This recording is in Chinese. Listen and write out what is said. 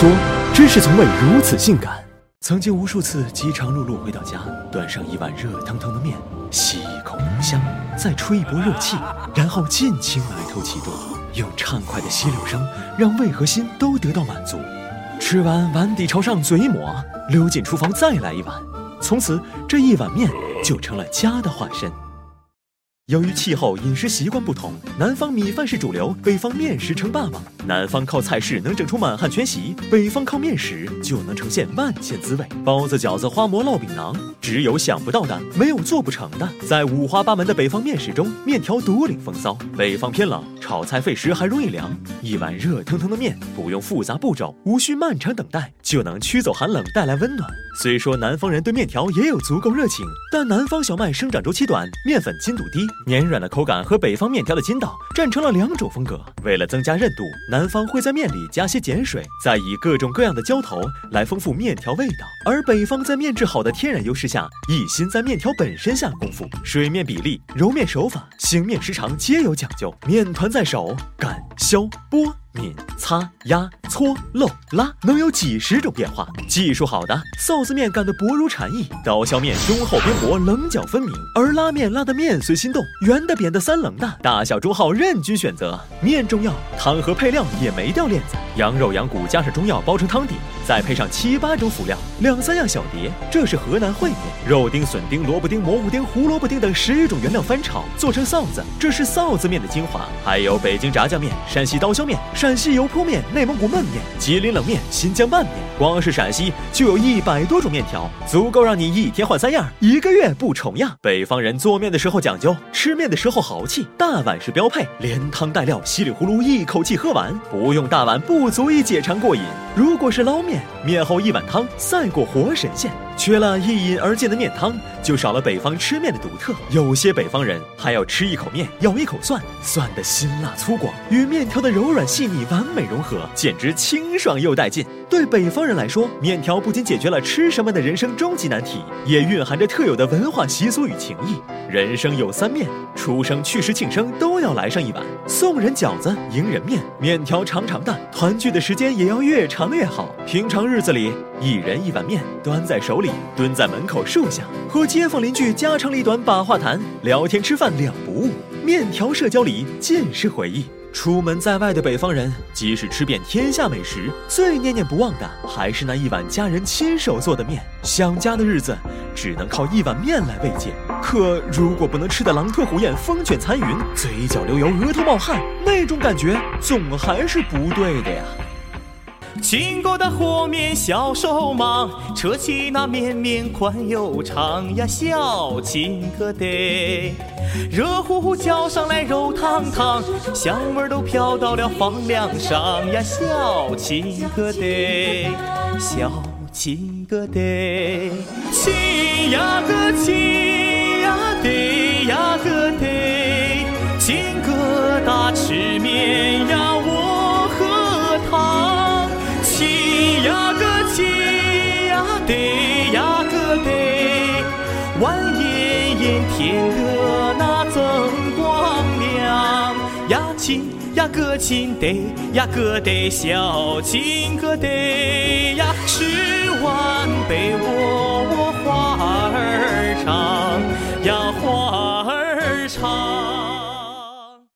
说，真是从未如此性感。曾经无数次饥肠辘辘回到家，端上一碗热腾腾的面，吸一口浓香，再吹一波热气，然后尽情埋头启动，用畅快的吸溜声让胃和心都得到满足。吃完碗底朝上嘴一抹，溜进厨房再来一碗，从此这一碗面就成了家的化身。由于气候、饮食习惯不同，南方米饭是主流，北方面食称霸王。南方靠菜式能整出满汉全席，北方靠面食就能呈现万千滋味。包子、饺子、花馍、烙饼、馕，只有想不到的，没有做不成的。在五花八门的北方面食中，面条独领风骚。北方偏冷，炒菜费时还容易凉，一碗热腾腾的面，不用复杂步骤，无需漫长等待，就能驱走寒冷，带来温暖。虽说南方人对面条也有足够热情，但南方小麦生长周期短，面粉筋度低。绵软的口感和北方面条的筋道战成了两种风格。为了增加韧度，南方会在面里加些碱水，再以各种各样的浇头来丰富面条味道；而北方在面质好的天然优势下，一心在面条本身下功夫，水面比例、揉面手法、醒面时长皆有讲究。面团在手，擀、削、拨。抿、擦、压、搓、漏、拉，能有几十种变化。技术好的，臊子面擀得薄如蝉翼；刀削面中厚边薄，棱角分明；而拉面拉的面随心动，圆的、扁的、三棱的，大小中号任君选择。面重要，汤和配料也没掉链子。羊肉、羊骨加上中药煲成汤底，再配上七八种辅料，两三样小碟，这是河南烩面。肉丁、笋丁、萝卜丁、蘑菇丁、胡萝卜丁等十余种原料翻炒做成臊子，这是臊子面的精华。还有北京炸酱面、山西刀削面。陕西油泼面、内蒙古焖面、吉林冷面、新疆拌面，光是陕西就有一百多种面条，足够让你一天换三样，一个月不重样。北方人做面的时候讲究，吃面的时候豪气，大碗是标配，连汤带料，稀里糊涂一口气喝完，不用大碗不足以解馋过瘾。如果是捞面，面后一碗汤赛过活神仙。缺了一饮而尽的面汤，就少了北方吃面的独特。有些北方人还要吃一口面，咬一口蒜，蒜的辛辣粗犷与面条的柔软细腻完美融合，简直清爽又带劲。对北方人来说，面条不仅解决了吃什么的人生终极难题，也蕴含着特有的文化习俗与情谊。人生有三面，出生、去世、庆生都要来上一碗。送人饺子，迎人面，面条长长的，团聚的时间也要越长越好。平常日子里，一人一碗面，端在手里。蹲在门口树下，和街坊邻居家长里短把话谈，聊天吃饭两不误。面条社交里尽是回忆。出门在外的北方人，即使吃遍天下美食，最念念不忘的还是那一碗家人亲手做的面。想家的日子，只能靠一碗面来慰藉。可如果不能吃得狼吞虎咽、风卷残云、嘴角流油、额头冒汗，那种感觉总还是不对的呀。经过的和面小手忙，扯起那面面宽又长呀，小亲哥得。热乎乎浇上来肉汤汤，香味都飘到了房梁上呀，小亲哥得，小亲哥得，亲呀个亲呀得呀个得，亲疙瘩吃面得呀个得，晚烟烟天个那增光亮呀亲呀个亲得呀个得小亲个得呀，十万百万。